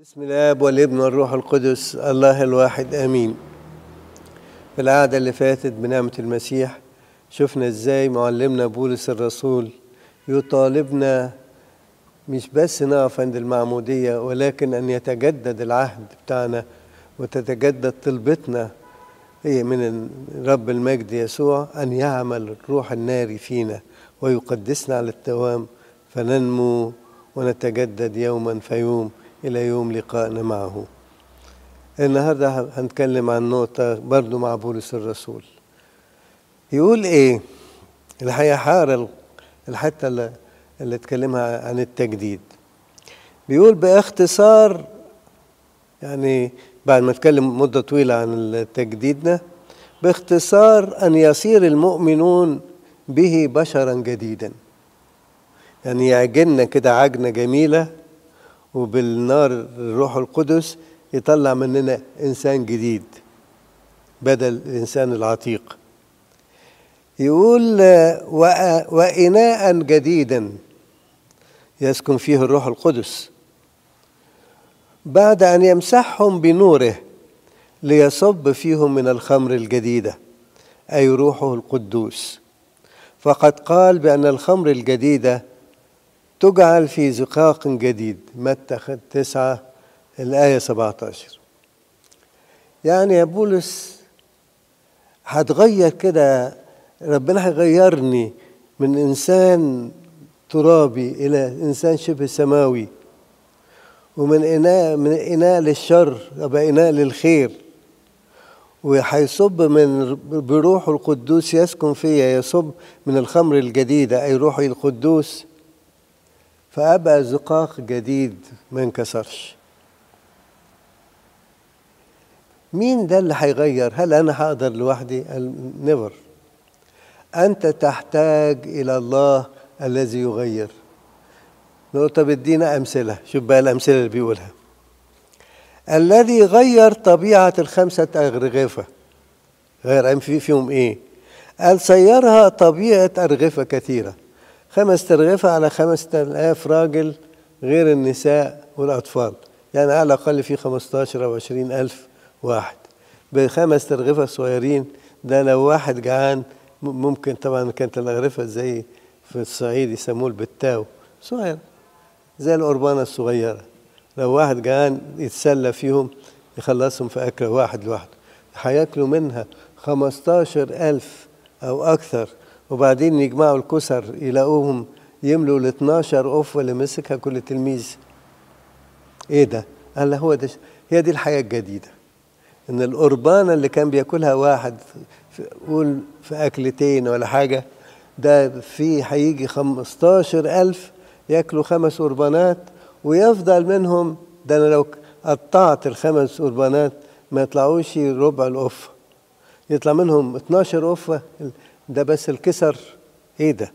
بسم الاب والابن والروح القدس الله الواحد آمين. في القعدة اللي فاتت بنعمة المسيح شفنا إزاي معلمنا بولس الرسول يطالبنا مش بس نقف عند المعمودية ولكن أن يتجدد العهد بتاعنا وتتجدد طلبتنا هي من رب المجد يسوع أن يعمل الروح الناري فينا ويقدسنا على الدوام فننمو ونتجدد يوما فيوم. إلى يوم لقائنا معه. النهاردة هنتكلم عن نقطة برضو مع بولس الرسول. يقول إيه؟ الحقيقة حار الحتة اللي, اللي اتكلمها عن التجديد. بيقول باختصار يعني بعد ما اتكلم مدة طويلة عن تجديدنا باختصار أن يصير المؤمنون به بشرا جديدا. يعني يعجننا كده عجنة جميلة وبالنار الروح القدس يطلع مننا إنسان جديد بدل الإنسان العتيق. يقول واناء جديدا يسكن فيه الروح القدس. بعد أن يمسحهم بنوره ليصب فيهم من الخمر الجديدة أي روحه القدوس. فقد قال بأن الخمر الجديدة تجعل في زقاق جديد. متى تسعة؟ الآية 17 يعني يا بولس هتغير كده. ربنا هيغيرني من إنسان ترابي إلى إنسان شبه سماوي ومن إناء من إناء للشر أبقى إناء للخير. وهيصب من بروحه القدوس يسكن فيا يصب من الخمر الجديدة أي روحي القدوس. فأبقى زقاق جديد ما انكسرش. مين ده اللي هيغير؟ هل أنا هقدر لوحدي؟ نيفر أنت تحتاج إلى الله الذي يغير. نقطة بدينا أمثلة. شوف بقى الأمثلة اللي بيقولها. الذي غير طبيعة الخمسة أرغفة. غير في فيهم إيه؟ قال سيرها طبيعة أرغفة كثيرة. خمس ترغفة على خمس آلاف راجل غير النساء والأطفال. يعني على الأقل في خمستاشر أو عشرين ألف واحد. بخمس ترغفة صغيرين ده لو واحد جعان ممكن طبعا كانت الأغرفة زي في الصعيد يسموه البتاو صغير زي القربانة الصغيرة. لو واحد جعان يتسلى فيهم يخلصهم في أكل واحد لوحده. هياكلوا منها خمستاشر ألف أو أكثر وبعدين يجمعوا الكسر يلاقوهم يملوا ال 12 قفة اللي مسكها كل تلميذ. إيه ده؟ قال هو ده هي دي الحياة الجديدة. إن القربانة اللي كان بياكلها واحد قول في أكلتين ولا حاجة ده في هيجي 15 ألف ياكلوا خمس قربانات ويفضل منهم ده أنا لو قطعت الخمس قربانات ما يطلعوش ربع القفة يطلع منهم 12 قفة ده بس الكسر. إيه ده؟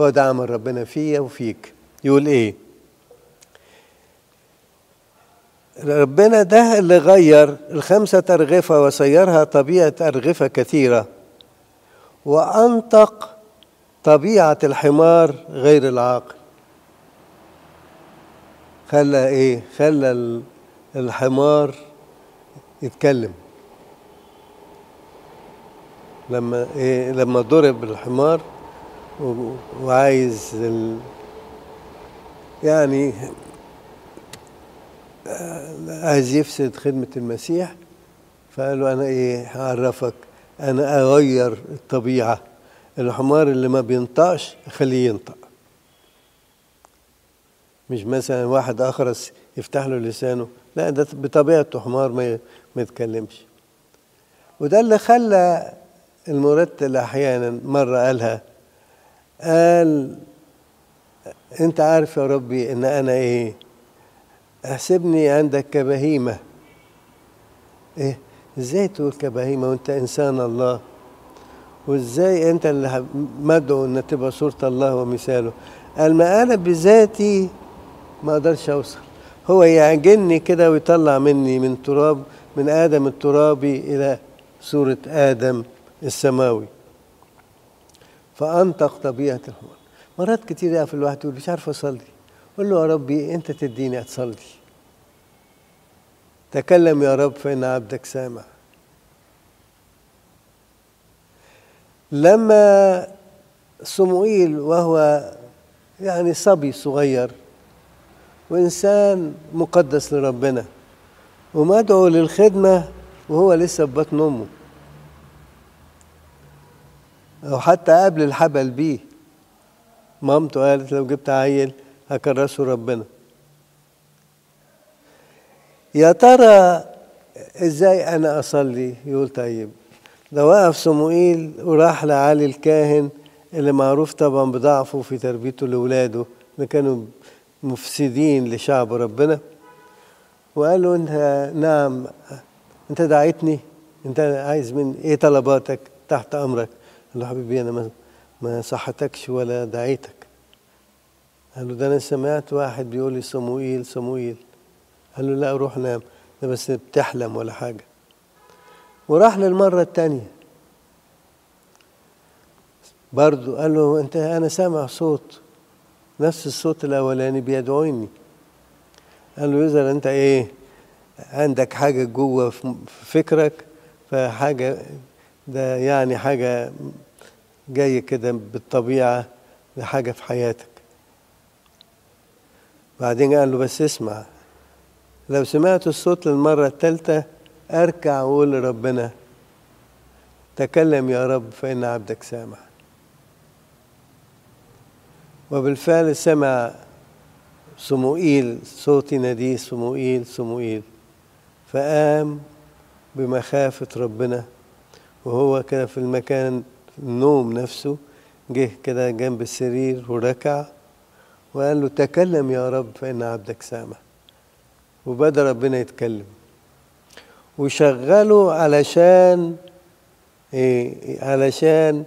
هو ده عمل ربنا فيا وفيك. يقول إيه؟ ربنا ده اللي غير الخمسة أرغفة وسيرها طبيعة أرغفة كثيرة. وأنطق طبيعة الحمار غير العاقل خلى إيه؟ خلى الحمار يتكلم. لما إيه لما ضرب الحمار وعايز ال يعني عايز يفسد خدمة المسيح فقالوا أنا إيه هعرفك أنا أغير الطبيعة الحمار اللي ما بينطقش أخليه ينطق. مش مثلا واحد أخرس يفتح له لسانه لا ده بطبيعته حمار ما ما يتكلمش. وده اللي خلى المرتل أحيانا مرة قالها قال أنت عارف يا ربي إن أنا إيه؟ احسبني عندك كبهيمة. إيه؟ إزاي تقول كبهيمة وأنت إنسان الله؟ وإزاي أنت اللي مدعو إن تبقى صورة الله ومثاله؟ قال ما أنا بذاتي ما أقدرش أوصل. هو يعجني كده ويطلع مني من تراب من آدم الترابي إلى صورة آدم. السماوي. فأنطق طبيعة الحمار مرات كتير يقف الواحد يقول مش عارف أصلي. قول له يا ربي أنت تديني أتصلي. تكلم يا رب فإن عبدك سامع. لما صموئيل وهو يعني صبي صغير وإنسان مقدس لربنا ومدعو للخدمة وهو لسه في بطن أمه. أو حتى قبل الحبل بيه. مامته قالت لو جبت عيل هكرسه ربنا. يا ترى إزاي أنا أصلي؟ يقول طيب ده وقف صموئيل وراح لعلي الكاهن اللي معروف طبعا بضعفه في تربيته لاولاده اللي كانوا مفسدين لشعب ربنا. وقال له انت نعم انت دعيتني؟ انت عايز من إيه طلباتك تحت أمرك؟ قال له حبيبي أنا ما ما صحتكش ولا دعيتك. قال له ده أنا سمعت واحد بيقول لي صموئيل صموئيل. قال له لا روح نام. ده بس بتحلم ولا حاجة. وراح للمره الثانية برضه قال له أنت أنا سامع صوت نفس الصوت الأولاني بيدعوني. قال له يظهر أنت إيه عندك حاجة جوه في فكرك فحاجة ده يعني حاجة جاي كده بالطبيعة لحاجة في حياتك. بعدين قال له بس اسمع لو سمعت الصوت للمرة الثالثه أركع وقول لربنا تكلم يا رب فإن عبدك سامع. وبالفعل سمع صموئيل صوت يناديه صموئيل صموئيل فقام بمخافة ربنا وهو كده في المكان النوم نفسه جه كده جنب السرير وركع وقال له تكلم يا رب فإن عبدك سامع وبدأ ربنا يتكلم. وشغله علشان إيه علشان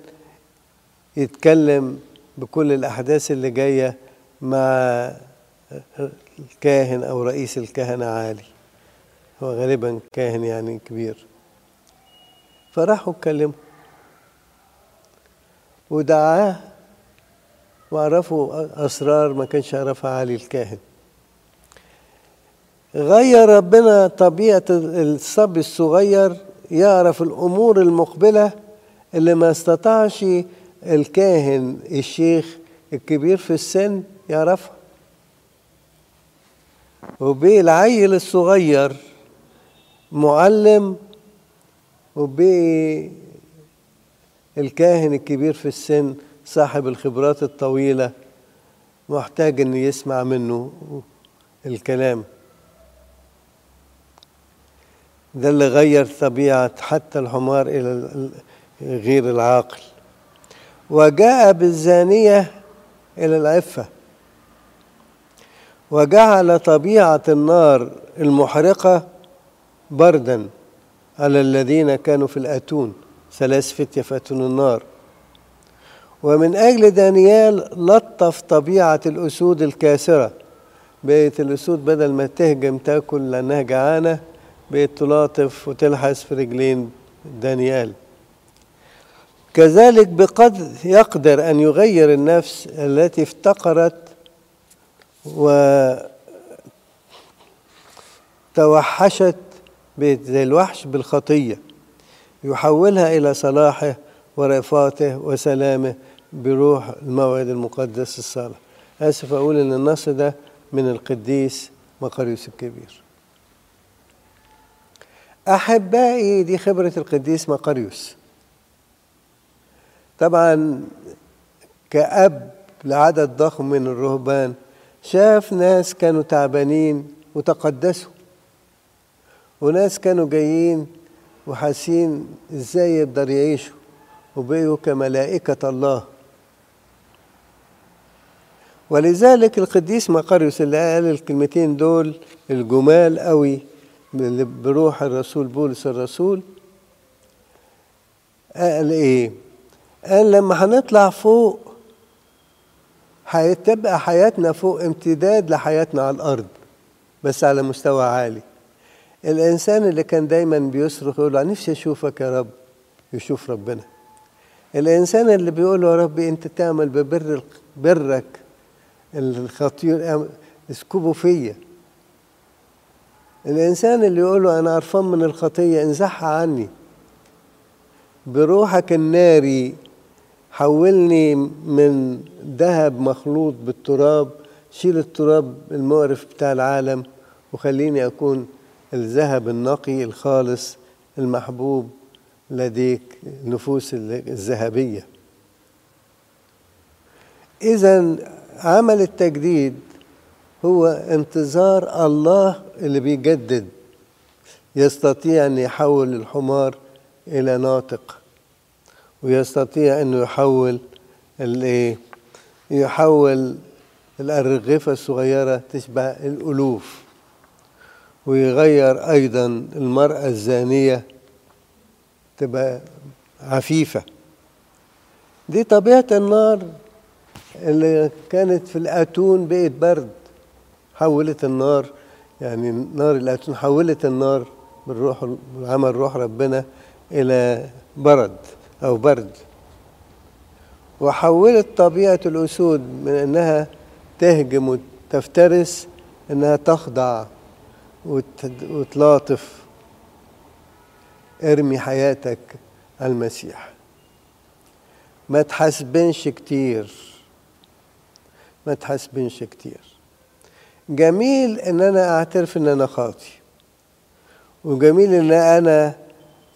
يتكلم بكل الأحداث اللي جاية مع الكاهن أو رئيس الكهنة عالي. هو غالبا كاهن يعني كبير. فراحوا اتكلموا. ودعاه وعرفوا أسرار ما كانش يعرفها عالي الكاهن. غير ربنا طبيعة الصبي الصغير يعرف الأمور المقبلة اللي ما استطاعش الكاهن الشيخ الكبير في السن يعرفها. وبقي العيل الصغير معلم وبقي الكاهن الكبير في السن صاحب الخبرات الطويلة محتاج انه يسمع منه الكلام. ده اللي غير طبيعة حتى الحمار إلى غير العاقل. وجاء بالزانية إلى العفة. وجعل طبيعة النار المحرقة بردا على الذين كانوا في الأتون. ثلاث فتية في أتون النار. ومن أجل دانيال لطف طبيعة الأسود الكاسرة بقت الأسود بدل ما تهجم تأكل لأنها جعانة بقت تلاطف وتلحس في رجلين دانيال. كذلك بقدر يقدر أن يغير النفس التي افتقرت وتوحشت زي الوحش بالخطية. يحولها إلى صلاحه ورفاته وسلامه بروح الموعد المقدس الصالح. آسف أقول إن النص ده من القديس مقريوس الكبير أحبائي دي خبرة القديس مقريوس طبعا كأب لعدد ضخم من الرهبان شاف ناس كانوا تعبانين وتقدسوا وناس كانوا جايين وحاسين إزاي يقدر يعيشوا وبقوا كملائكة الله. ولذلك القديس مقريوس اللي قال الكلمتين دول الجمال قوي بروح الرسول بولس الرسول قال إيه؟ قال لما هنطلع فوق هتبقى حياتنا فوق امتداد لحياتنا على الأرض بس على مستوى عالي. الإنسان اللي كان دايما بيصرخ يقول له نفسي أشوفك يا رب. يشوف ربنا. الإنسان اللي بيقول له يا رب أنت تعمل ببر برك الخطير اسكبه فيا. الإنسان اللي يقوله أنا قرفان من الخطية انزحها عني. بروحك الناري حولني من ذهب مخلوط بالتراب شيل التراب المقرف بتاع العالم وخليني أكون الذهب النقي الخالص المحبوب لديك النفوس الذهبية. إذا عمل التجديد هو انتظار الله اللي بيجدد يستطيع أن يحول الحمار إلى ناطق ويستطيع أنه يحول الإيه يحول الأرغفة الصغيرة تشبه الألوف. ويغير أيضا المرأة الزانية تبقى عفيفة. دي طبيعة النار اللي كانت في الأتون بقت برد حولت النار. يعني نار الأتون حولت النار بالروح عمل روح ربنا إلى برد أو برد. وحولت طبيعة الأسود من أنها تهجم وتفترس أنها تخضع. وتلاطف ارمي حياتك المسيح. ما تحسبنش كتير. ما تحسبنش كتير. جميل إن أنا أعترف إن أنا خاطي. وجميل إن أنا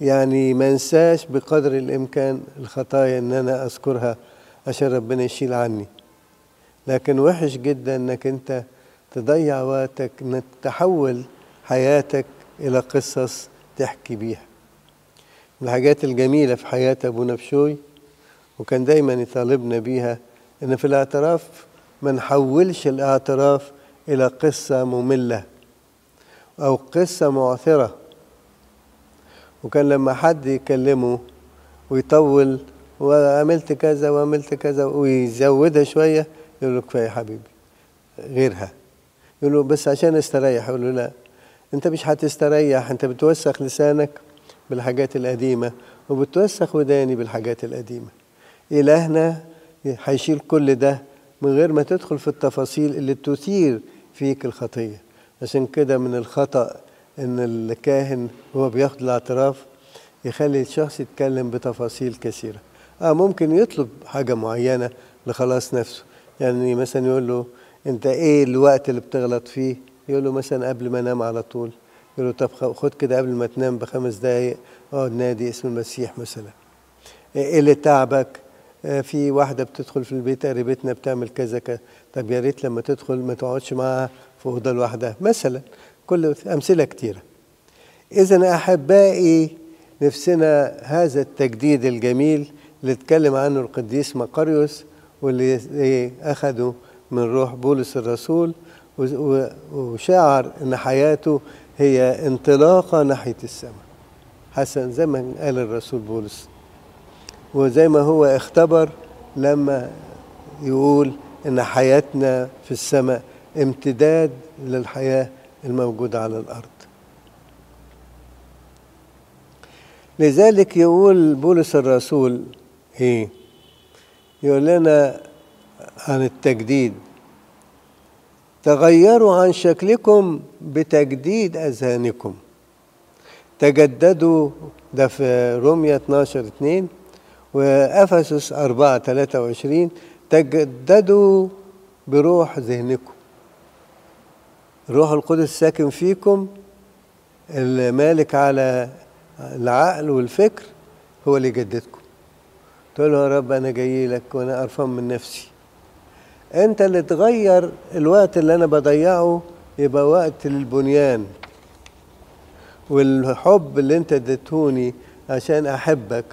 يعني ما أنساش بقدر الإمكان الخطايا إن أنا أذكرها عشان ربنا يشيل عني. لكن وحش جدا إنك أنت تضيع وقتك انك تحول حياتك إلى قصص تحكي بيها. من الحاجات الجميلة في حياة ابونا بشوي وكان دايما يطالبنا بيها إن في الاعتراف ما نحولش الاعتراف إلى قصة مملة أو قصة معثره وكان لما حد يكلمه ويطول وعملت كذا وعملت كذا ويزودها شوية يقول له كفاية حبيبي غيرها. يقول له بس عشان استريح يقول له لا. انت مش هتستريح انت بتوسخ لسانك بالحاجات القديمة وبتوسخ وداني بالحاجات القديمة. إلهنا هيشيل كل ده من غير ما تدخل في التفاصيل اللي تثير فيك الخطية. عشان كده من الخطأ إن الكاهن هو بياخد الاعتراف يخلي الشخص يتكلم بتفاصيل كثيرة. آه ممكن يطلب حاجة معينة لخلاص نفسه. يعني مثلا يقول له انت إيه الوقت اللي بتغلط فيه؟ يقول له مثلا قبل ما انام على طول. يقول له طب خد كده قبل ما تنام بخمس دقايق. اقعد نادي اسم المسيح مثلا. إيه اللي تعبك؟ في واحدة بتدخل في البيت قريبتنا بتعمل كذا كذا. طب يا ريت لما تدخل ما تقعدش معاها في أوضة لوحدها. مثلا كل أمثلة كتيرة. إذا أحبائي نفسنا هذا التجديد الجميل اللي اتكلم عنه القديس مقاريوس واللي أخده من روح بولس الرسول وشعر أن حياته هي انطلاقة ناحية السماء. حسن زي ما قال الرسول بولس. وزي ما هو اختبر لما يقول إن حياتنا في السماء امتداد للحياة الموجودة على الأرض. لذلك يقول بولس الرسول إيه؟ يقول لنا عن التجديد. تغيروا عن شكلكم بتجديد أذهانكم. تجددوا ده في روميا 12 2 وأفسس 4 23 تجددوا بروح ذهنكم. الروح القدس ساكن فيكم المالك على العقل والفكر هو اللي يجددكم تقول له يا رب أنا جاي لك وأنا قرفان من نفسي. أنت اللي تغير الوقت اللي أنا بضيعه يبقى وقت للبنيان والحب اللي أنت اديتهوني عشان أحبك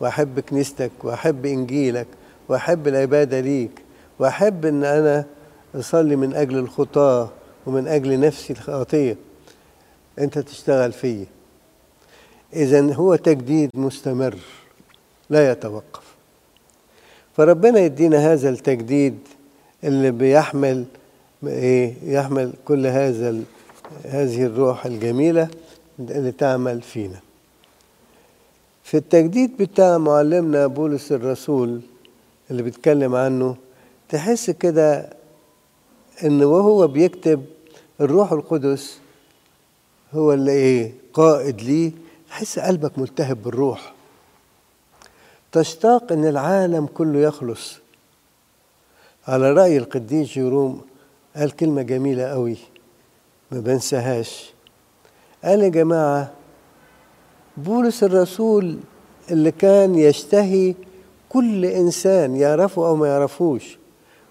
واحب كنيستك واحب انجيلك واحب العبادة ليك واحب ان أنا اصلي من أجل الخطاة ومن أجل نفسي الخاطيه انت تشتغل فيا. اذا هو تجديد مستمر لا يتوقف. فربنا يدينا هذا التجديد اللي بيحمل إيه يحمل كل هذا هذه الروح الجميلة اللي تعمل فينا. في التجديد بتاع معلمنا بولس الرسول اللي بيتكلم عنه تحس كده إن وهو بيكتب الروح القدس هو اللي إيه قائد ليه؟ تحس قلبك ملتهب بالروح. تشتاق إن العالم كله يخلص. على رأي القديس جيروم قال كلمة جميلة قوي ما بنساهاش. قال يا جماعة بولس الرسول اللي كان يشتهي كل إنسان يعرفه أو ما يعرفوش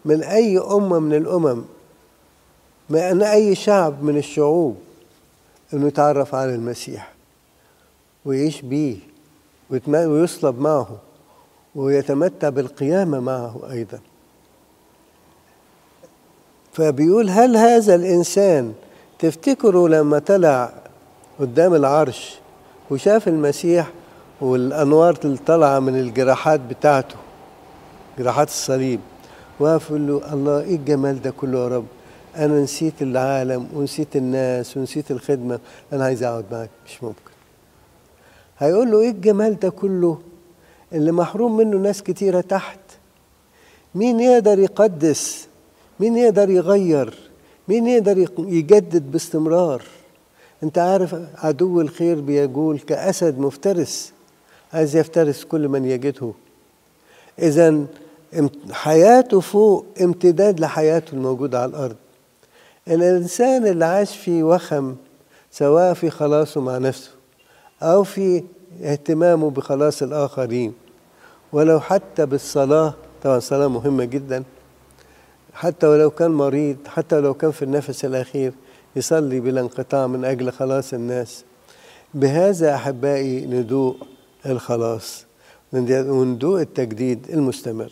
من أي أمة من الأمم من أي شعب من الشعوب إنه يتعرف على المسيح ويعيش بيه ويصلب معه ويتمتع بالقيامة معه أيضا. فبيقول هل هذا الإنسان تفتكروا لما طلع قدام العرش وشاف المسيح والأنوار اللي طالعة من الجراحات بتاعته جراحات الصليب وقف يقول له الله إيه الجمال ده كله يا رب؟ أنا نسيت العالم ونسيت الناس ونسيت الخدمة أنا عايز أقعد معاك مش ممكن. هيقول له إيه الجمال ده كله؟ اللي محروم منه ناس كتيرة تحت. مين يقدر يقدس مين يقدر يغير؟ مين يقدر يجدد باستمرار؟ انت عارف عدو الخير بيقول كأسد مفترس عايز يفترس كل من يجده. اذا حياته فوق امتداد لحياته الموجودة على الأرض. الإنسان اللي عاش في وخم سواء في خلاصه مع نفسه أو في اهتمامه بخلاص الآخرين. ولو حتى بالصلاة طبعا الصلاة مهمة جدا حتى ولو كان مريض حتى ولو كان في النفس الأخير يصلي بلا انقطاع من أجل خلاص الناس. بهذا أحبائي ندوء الخلاص وندوء التجديد المستمر.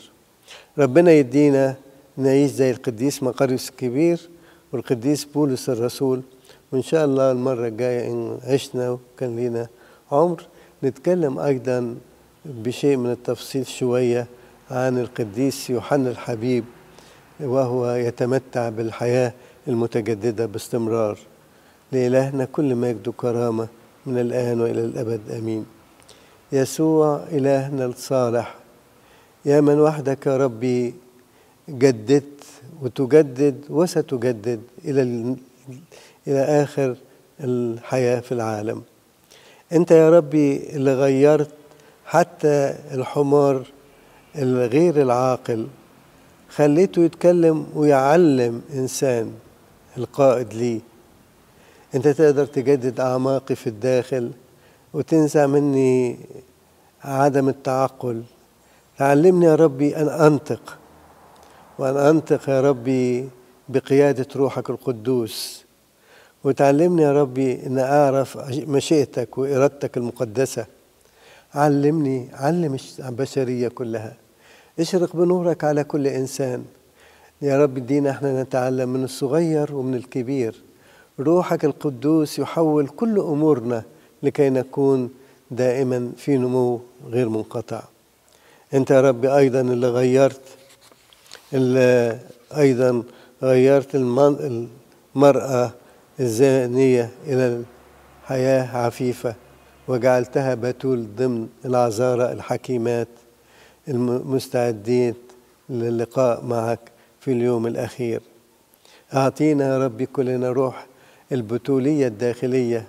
ربنا يدينا نعيش زي القديس مقريوس الكبير والقديس بولس الرسول. وإن شاء الله المرة الجاية إن عشنا وكان لنا عمر نتكلم أيضا بشيء من التفصيل شوية عن القديس يوحنا الحبيب. وهو يتمتع بالحياة المتجددة باستمرار. لإلهنا كل مجد وكرامة من الآن وإلى الأبد آمين. يسوع إلهنا الصالح يا من وحدك يا ربي جددت وتجدد وستجدد إلى إلى آخر الحياة في العالم. أنت يا ربي اللي غيرت حتى الحمار الغير العاقل خليته يتكلم ويعلم إنسان القائد ليه. أنت تقدر تجدد أعماقي في الداخل وتنزع مني عدم التعقل. تعلمني يا ربي أن أنطق وأن أنطق يا ربي بقيادة روحك القدوس. وتعلمني يا ربي أن أعرف مشيئتك وإرادتك المقدسة. علمني علم البشرية كلها. اشرق بنورك على كل إنسان. يا رب ادينا إحنا نتعلم من الصغير ومن الكبير. روحك القدوس يحول كل أمورنا لكي نكون دائما في نمو غير منقطع. أنت يا رب أيضا اللي غيرت اللي أيضا غيرت المرأة الزانية إلى الحياة عفيفة وجعلتها بتول ضمن العذارى الحكيمات. المستعدين للقاء معك في اليوم الأخير. أعطينا يا ربي كلنا روح البتولية الداخلية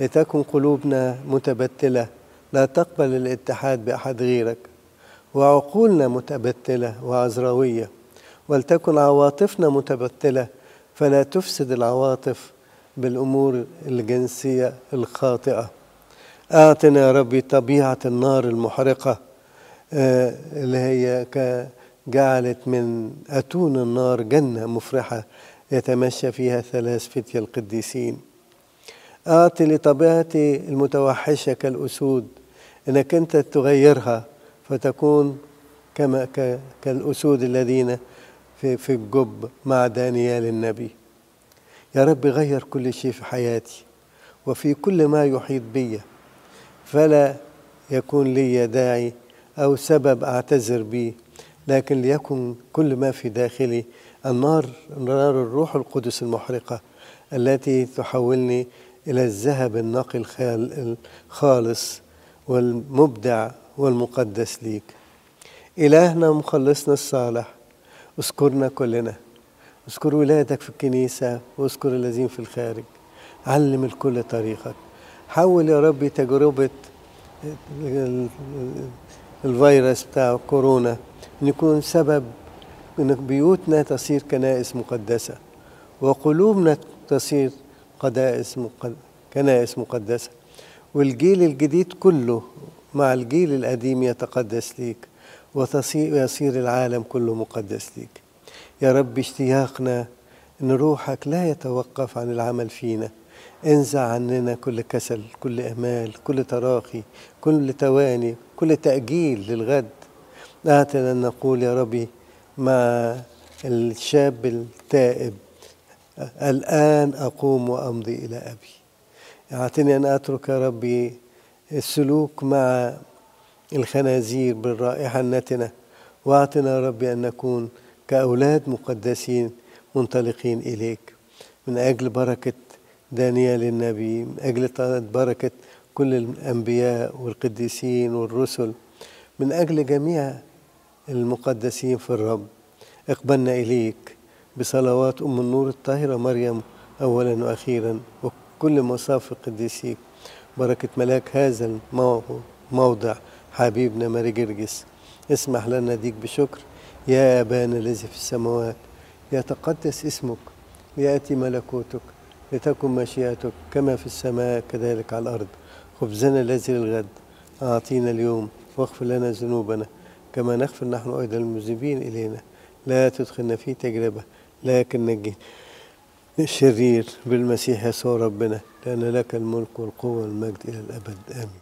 لتكن قلوبنا متبتلة. لا تقبل الاتحاد بأحد غيرك. وعقولنا متبتلة وعذراوية ولتكن عواطفنا متبتلة. فلا تفسد العواطف بالأمور الجنسية الخاطئة. أعطنا يا ربي طبيعة النار المحرقة. اللي هي جعلت من أتون النار جنة مفرحة يتمشى فيها ثلاث فتية القديسين. أعطي لطبيعتي المتوحشة كالأسود. إنك أنت تغيرها فتكون كما كالأسود الذين في, في الجب مع دانيال النبي. يا رب غير كل شيء في حياتي وفي كل ما يحيط بي. فلا يكون لي داعي أو سبب أعتذر به لكن ليكن كل ما في داخلي النار نار الروح القدس المحرقة التي تحولني إلى الذهب النقي الخالص والمبدع والمقدس ليك. إلهنا مخلصنا الصالح اذكرنا كلنا. اذكر ولادك في الكنيسة واذكر الذين في الخارج. علم الكل طريقك. حول يا ربي تجربة الفيروس بتاع كورونا إن يكون سبب إن بيوتنا تصير كنائس مقدسة وقلوبنا تصير قدائس مقد... كنائس مقدسة. والجيل الجديد كله مع الجيل القديم يتقدس ليك ويصير العالم كله مقدس ليك. يا رب اشتياقنا إن روحك لا يتوقف عن العمل فينا. انزع عننا كل كسل كل امال كل تراخي كل تواني كل تأجيل للغد. اعطنا أن نقول يا ربي مع الشاب التائب الآن أقوم وأمضي إلى أبي. أعطني أن أترك يا ربي السلوك مع الخنازير بالرائحة النتنه وأعطنا يا ربي أن نكون كأولاد مقدسين منطلقين إليك. من أجل بركة دانيال النبي من أجل بركة كل الأنبياء والقديسين والرسل. من أجل جميع المقدسين في الرب اقبلنا إليك بصلوات أم النور الطاهرة مريم أولا وأخيرا وكل مصاف قديسيك بركة ملاك هذا الموضع حبيبنا ماري جرجس. اسمح لنا ديك بشكر. يا أبانا الذي في السماوات يتقدس اسمك يأتي ملكوتك. لتكن مشيئتك كما في السماء كذلك على الأرض. خبزنا الذي للغد. أعطينا اليوم واغفر لنا ذنوبنا. كما نغفر نحن أيضا المذنبين إلينا. لا تدخلنا في تجربة لكن نجي. الشرير بالمسيح يسوع ربنا لأن لك الملك والقوة والمجد إلى الأبد. آمين.